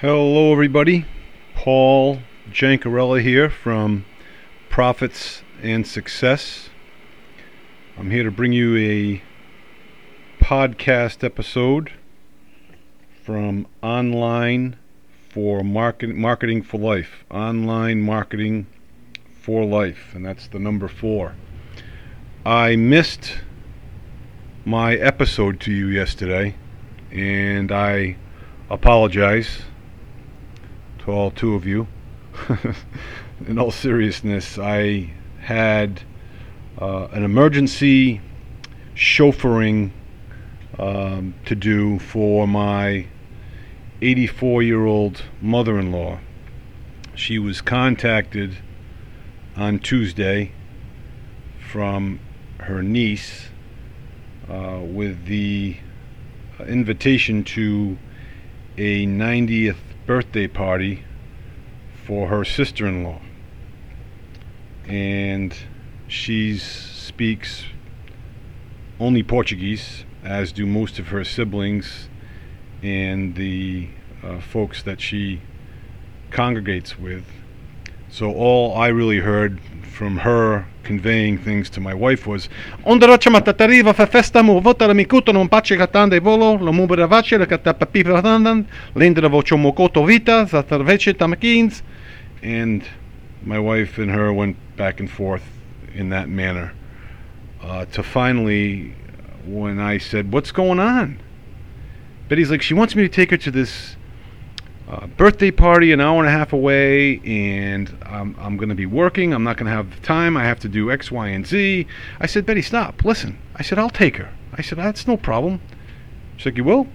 Hello, everybody. Paul Jancarella here from Profits and Success. I'm here to bring you a podcast episode from Online for Market, Marketing for Life. Online Marketing for Life, and that's the number four. I missed my episode to you yesterday, and I apologize to all two of you. In all seriousness, I had uh, an emergency chauffeuring um, to do for my 84 year old mother in law. She was contacted on Tuesday from her niece uh, with the invitation to a 90th birthday party for her sister in law. And she speaks only Portuguese, as do most of her siblings and the uh, folks that she congregates with. So all I really heard from her conveying things to my wife was and my wife and her went back and forth in that manner uh, to finally when I said what's going on? Betty's like she wants me to take her to this uh, birthday party an hour and a half away, and I'm, I'm going to be working. I'm not going to have the time. I have to do X, Y, and Z. I said, Betty, stop. Listen. I said, I'll take her. I said, that's no problem. She's like, you will?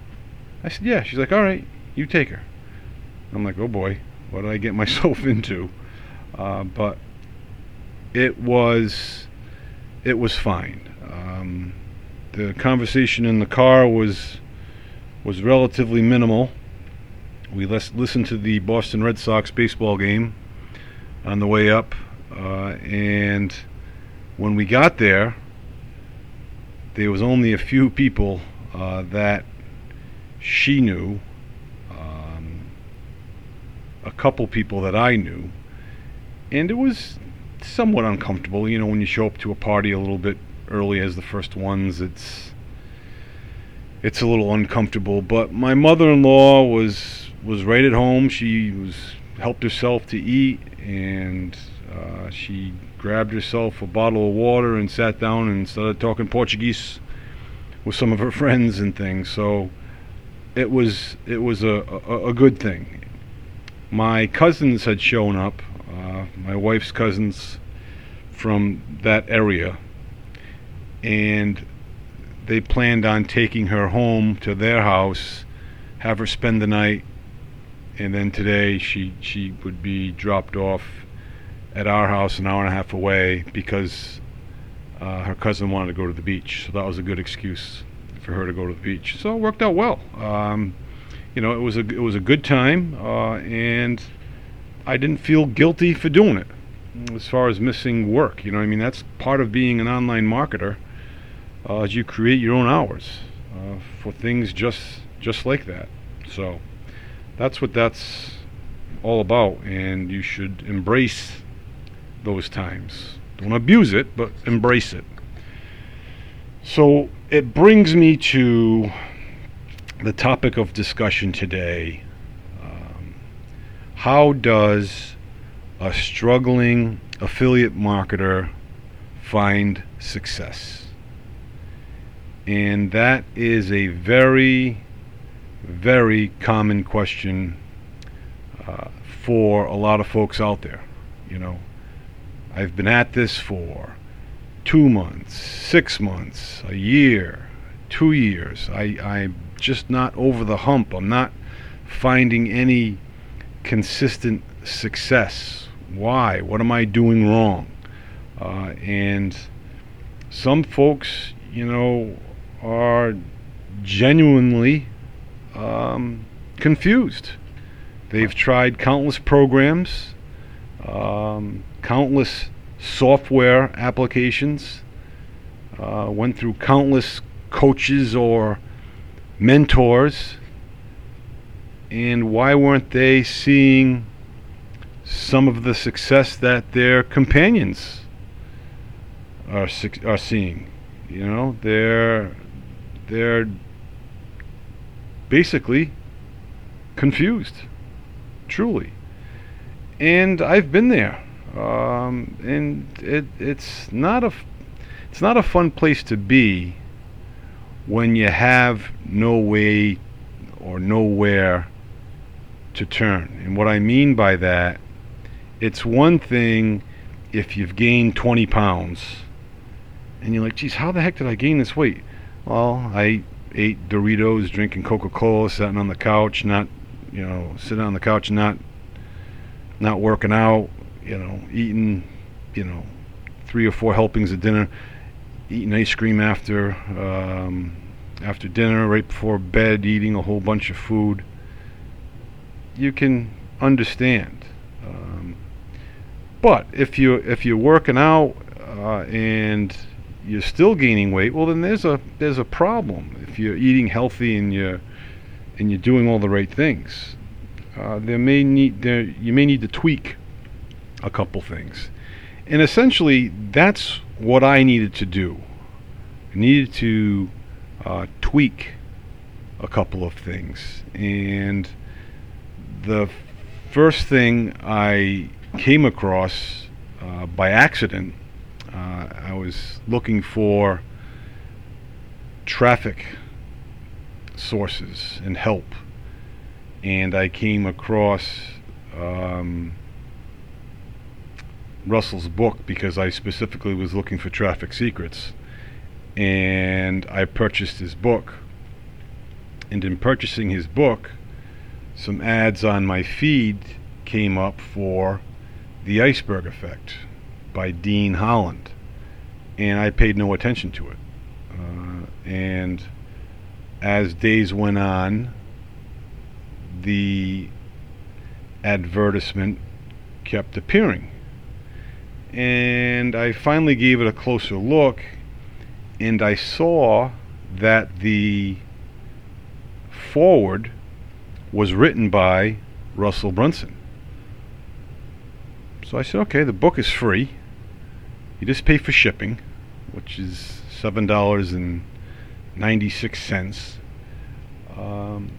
I said, yeah. She's like, all right, you take her. I'm like, oh boy, what did I get myself into? Uh, but it was, it was fine. Um, the conversation in the car was was relatively minimal we lis- listened to the Boston Red Sox baseball game on the way up, uh, and when we got there, there was only a few people uh, that she knew, um, a couple people that I knew, and it was somewhat uncomfortable. You know, when you show up to a party a little bit early as the first ones, it's it's a little uncomfortable. But my mother-in-law was was right at home. She was helped herself to eat, and uh, she grabbed herself a bottle of water and sat down and started talking Portuguese with some of her friends and things. So it was it was a, a, a good thing. My cousins had shown up, uh, my wife's cousins from that area, and they planned on taking her home to their house, have her spend the night, and then today she she would be dropped off at our house an hour and a half away because uh, her cousin wanted to go to the beach. So that was a good excuse for her to go to the beach. So it worked out well. Um, you know, it was a it was a good time, uh, and I didn't feel guilty for doing it. As far as missing work, you know, I mean that's part of being an online marketer. Uh, as you create your own hours uh, for things just just like that. So that's what that's all about, and you should embrace those times. Don't abuse it, but embrace it. So it brings me to the topic of discussion today. Um, how does a struggling affiliate marketer find success? And that is a very very common question uh, for a lot of folks out there. You know, I've been at this for two months, six months, a year, two years. I, I'm just not over the hump. I'm not finding any consistent success. Why? What am I doing wrong? Uh, and some folks, you know, are genuinely um, confused. They've tried countless programs, um, countless software applications, uh, went through countless coaches or mentors, and why weren't they seeing some of the success that their companions are are seeing? You know, they're they're basically confused, truly. And I've been there, um, and it, it's not a it's not a fun place to be when you have no way or nowhere to turn. And what I mean by that, it's one thing if you've gained 20 pounds and you're like, geez, how the heck did I gain this weight? Well, I ate Doritos, drinking Coca-Cola, sitting on the couch, not, you know, sitting on the couch, not, not working out, you know, eating, you know, three or four helpings of dinner, eating ice cream after, um, after dinner, right before bed, eating a whole bunch of food. You can understand. Um, but if you if you're working out uh, and you're still gaining weight, well then there's a there's a problem. If you're eating healthy and you're and you're doing all the right things, uh, there may need there you may need to tweak a couple things, and essentially that's what I needed to do. I needed to uh, tweak a couple of things, and the first thing I came across uh, by accident I was looking for traffic sources and help, and I came across um, Russell's book because I specifically was looking for traffic secrets, and I purchased his book. And in purchasing his book, some ads on my feed came up for The Iceberg Effect by Dean Holland, and I paid no attention to it. Uh, and as days went on, the advertisement kept appearing. And I finally gave it a closer look, and I saw that the forward was written by Russell Brunson. So I said, okay, the book is free. You just pay for shipping, which is seven dollars and ninety six cents. Um,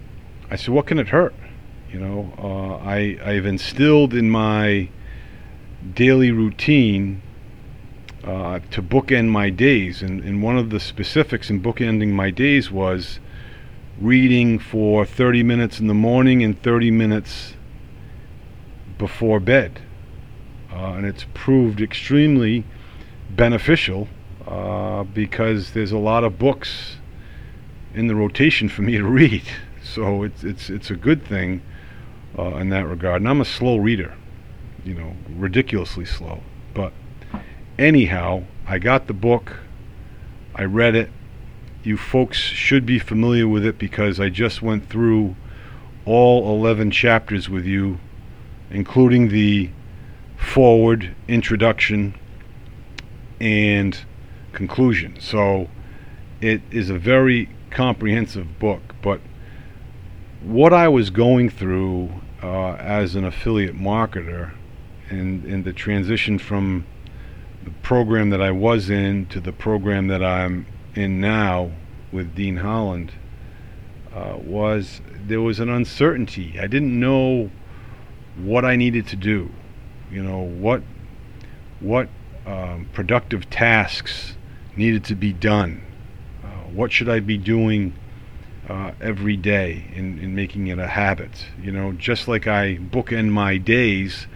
I said, what can it hurt? You know, uh, I I've instilled in my daily routine uh, to bookend my days, and, and one of the specifics in bookending my days was reading for 30 minutes in the morning and 30 minutes before bed. Uh, and it's proved extremely beneficial uh, because there's a lot of books in the rotation for me to read. So it's it's it's a good thing uh, in that regard. And I'm a slow reader, you know, ridiculously slow. But anyhow, I got the book. I read it. You folks should be familiar with it because I just went through all 11 chapters with you, including the forward introduction, and conclusion. So it is a very comprehensive book. But what I was going through uh, as an affiliate marketer and, and the transition from the program that I was in to the program that I'm in now with Dean Holland uh, was there was an uncertainty. I didn't know what I needed to do. You know what what um, productive tasks needed to be done. Uh, what should I be doing uh, every day in, in making it a habit? You know, just like I bookend my days,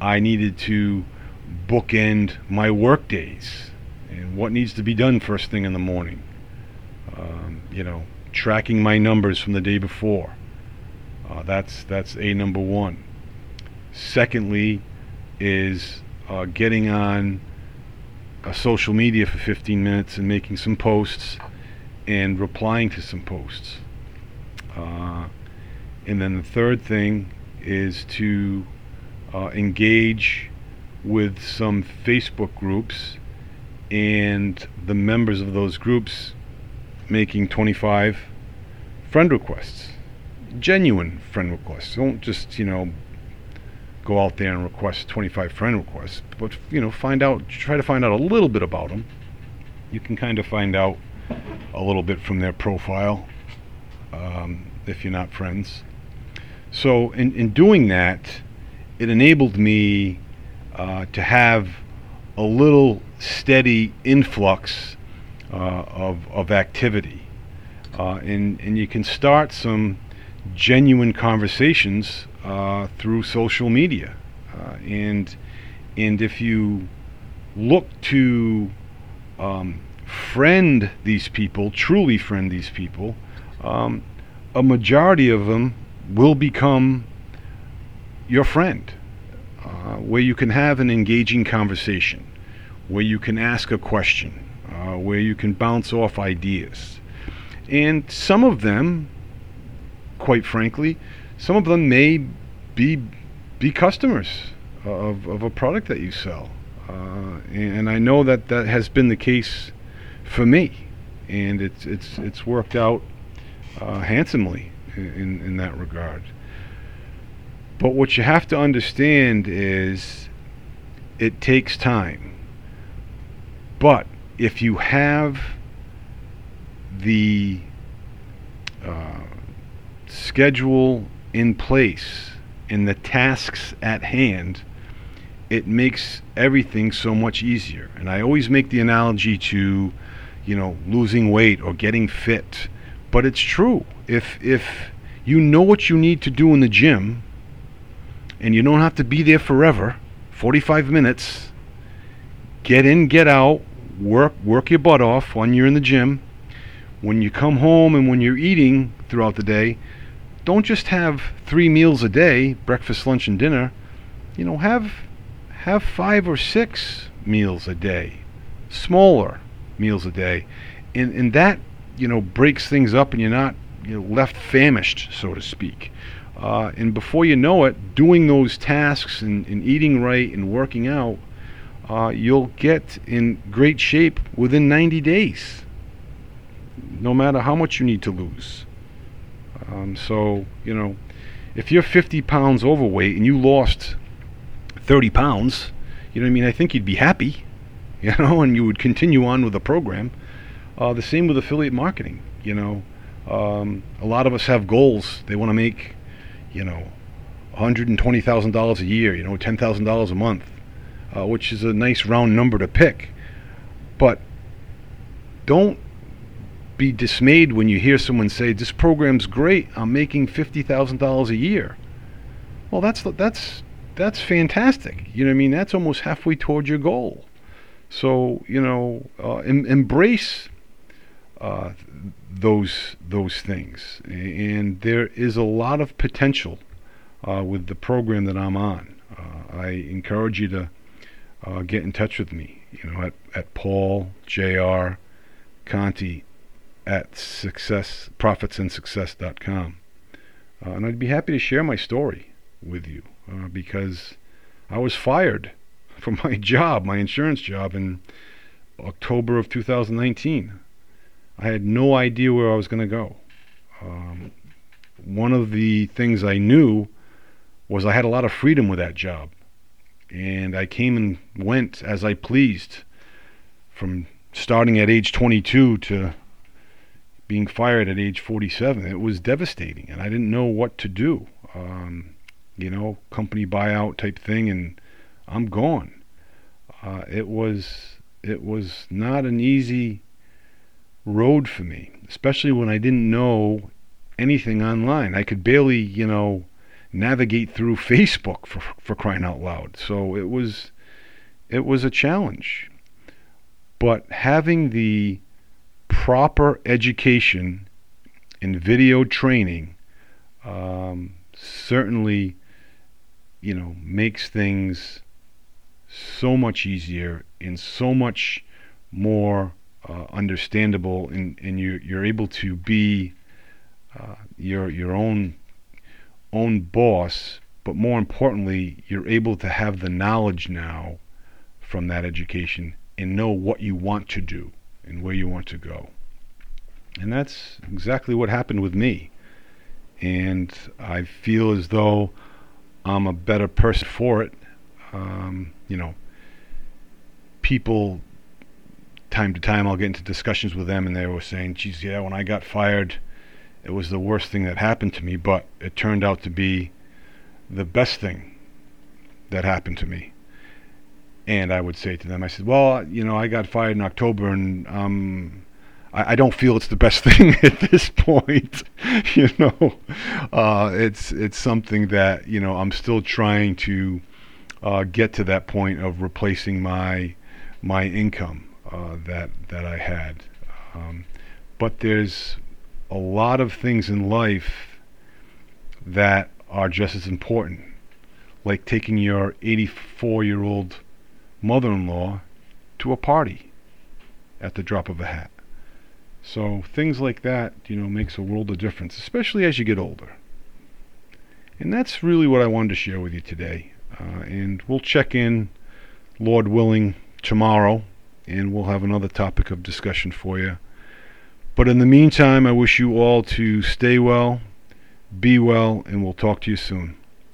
I needed to bookend my work days and what needs to be done first thing in the morning. Um, you know, tracking my numbers from the day before. Uh, that's that's a number one. Secondly, is uh, getting on social media for 15 minutes and making some posts and replying to some posts. Uh, and then the third thing is to uh, engage with some Facebook groups and the members of those groups making 25 friend requests. genuine friend requests. Don't just, you know, go out there and request 25 friend requests, but, you know, find out, try to find out a little bit about them. You can kind of find out a little bit from their profile um, if you're not friends. So, in, in doing that, it enabled me uh, to have a little steady influx uh, of, of activity. Uh, and, and you can start some genuine conversations uh, through social media. Uh, and, and if you look to um, friend these people, truly friend these people, um, a majority of them will become your friend, uh, where you can have an engaging conversation, where you can ask a question, uh, where you can bounce off ideas. And some of them, quite frankly, some of them may be be customers of, of a product that you sell. Uh, and I know that that has been the case for me, and it's it's it's worked out uh, handsomely in, in that regard. But what you have to understand is it takes time. But if you have the uh, schedule in place and the tasks at hand, it makes everything so much easier. And I always make the analogy to, you know, losing weight or getting fit. But it's true. If if you know what you need to do in the gym and you don't have to be there forever 45 minutes get in get out work work your butt off when you're in the gym when you come home and when you're eating throughout the day don't just have three meals a day breakfast lunch and dinner you know have have five or six meals a day smaller meals a day and and that you know breaks things up and you're not you know, left famished, so to speak. Uh, and before you know it, doing those tasks and, and eating right and working out, uh, you'll get in great shape within 90 days, no matter how much you need to lose. Um, so, you know, if you're 50 pounds overweight and you lost 30 pounds, you know what I mean? I think you'd be happy, you know, and you would continue on with the program. Uh, the same with affiliate marketing, you know. Um, a lot of us have goals. They want to make, you know, $120,000 a year, you know, $10,000 a month, uh, which is a nice round number to pick. But don't be dismayed when you hear someone say, "This program's great. I'm making fifty thousand dollars a year." Well, that's that's that's fantastic. You know, what I mean, that's almost halfway toward your goal. So you know, uh, em- embrace uh, those those things. And there is a lot of potential uh, with the program that I'm on. Uh, I encourage you to uh, get in touch with me. You know, at at Paul Jr. Conti at success profitsandsuccess.com. Uh, and I'd be happy to share my story with you uh, because I was fired from my job, my insurance job, in October of 2019. I had no idea where I was going to go. Um, one of the things I knew was I had a lot of freedom with that job. And I came and went as I pleased from starting at age 22 to being fired at age 47. It was devastating, and I didn't know what to do. Um, you know, company buyout type thing, and I'm gone. Uh, it was it was not an easy road for me, especially when I didn't know anything online. I could barely, you know, navigate through Facebook for for crying out loud. So it was it was a challenge. But having the proper education and video training um, certainly, you know, makes things so much easier and so much more uh, understandable, and, and you're, you're able to be uh, your your own own boss. But more importantly, you're able to have the knowledge now from that education and know what you want to do and where you want to go. And that's exactly what happened with me. and I feel as though I'm a better person for it. Um, you know, people, time to time, I'll get into discussions with them, and they were saying, geez, yeah, when I got fired, it was the worst thing that happened to me, but it turned out to be the best thing that happened to me. And I would say to them, I said, well, you know, I got fired in October, and um, I, I don't feel it's the best thing at this point. you know, uh, it's it's something that you know I'm still trying to uh, get to that point of replacing my my income uh, that that I had. Um, but there's a lot of things in life that are just as important, like taking your 84 year old mother in law to a party at the drop of a hat. So things like that, you know, makes a world of difference, especially as you get older. And that's really what I wanted to share with you today. Uh, and we'll check in, Lord willing, tomorrow, and we'll have another topic of discussion for you. But in the meantime, I wish you all to stay well, be well, and we'll talk to you soon.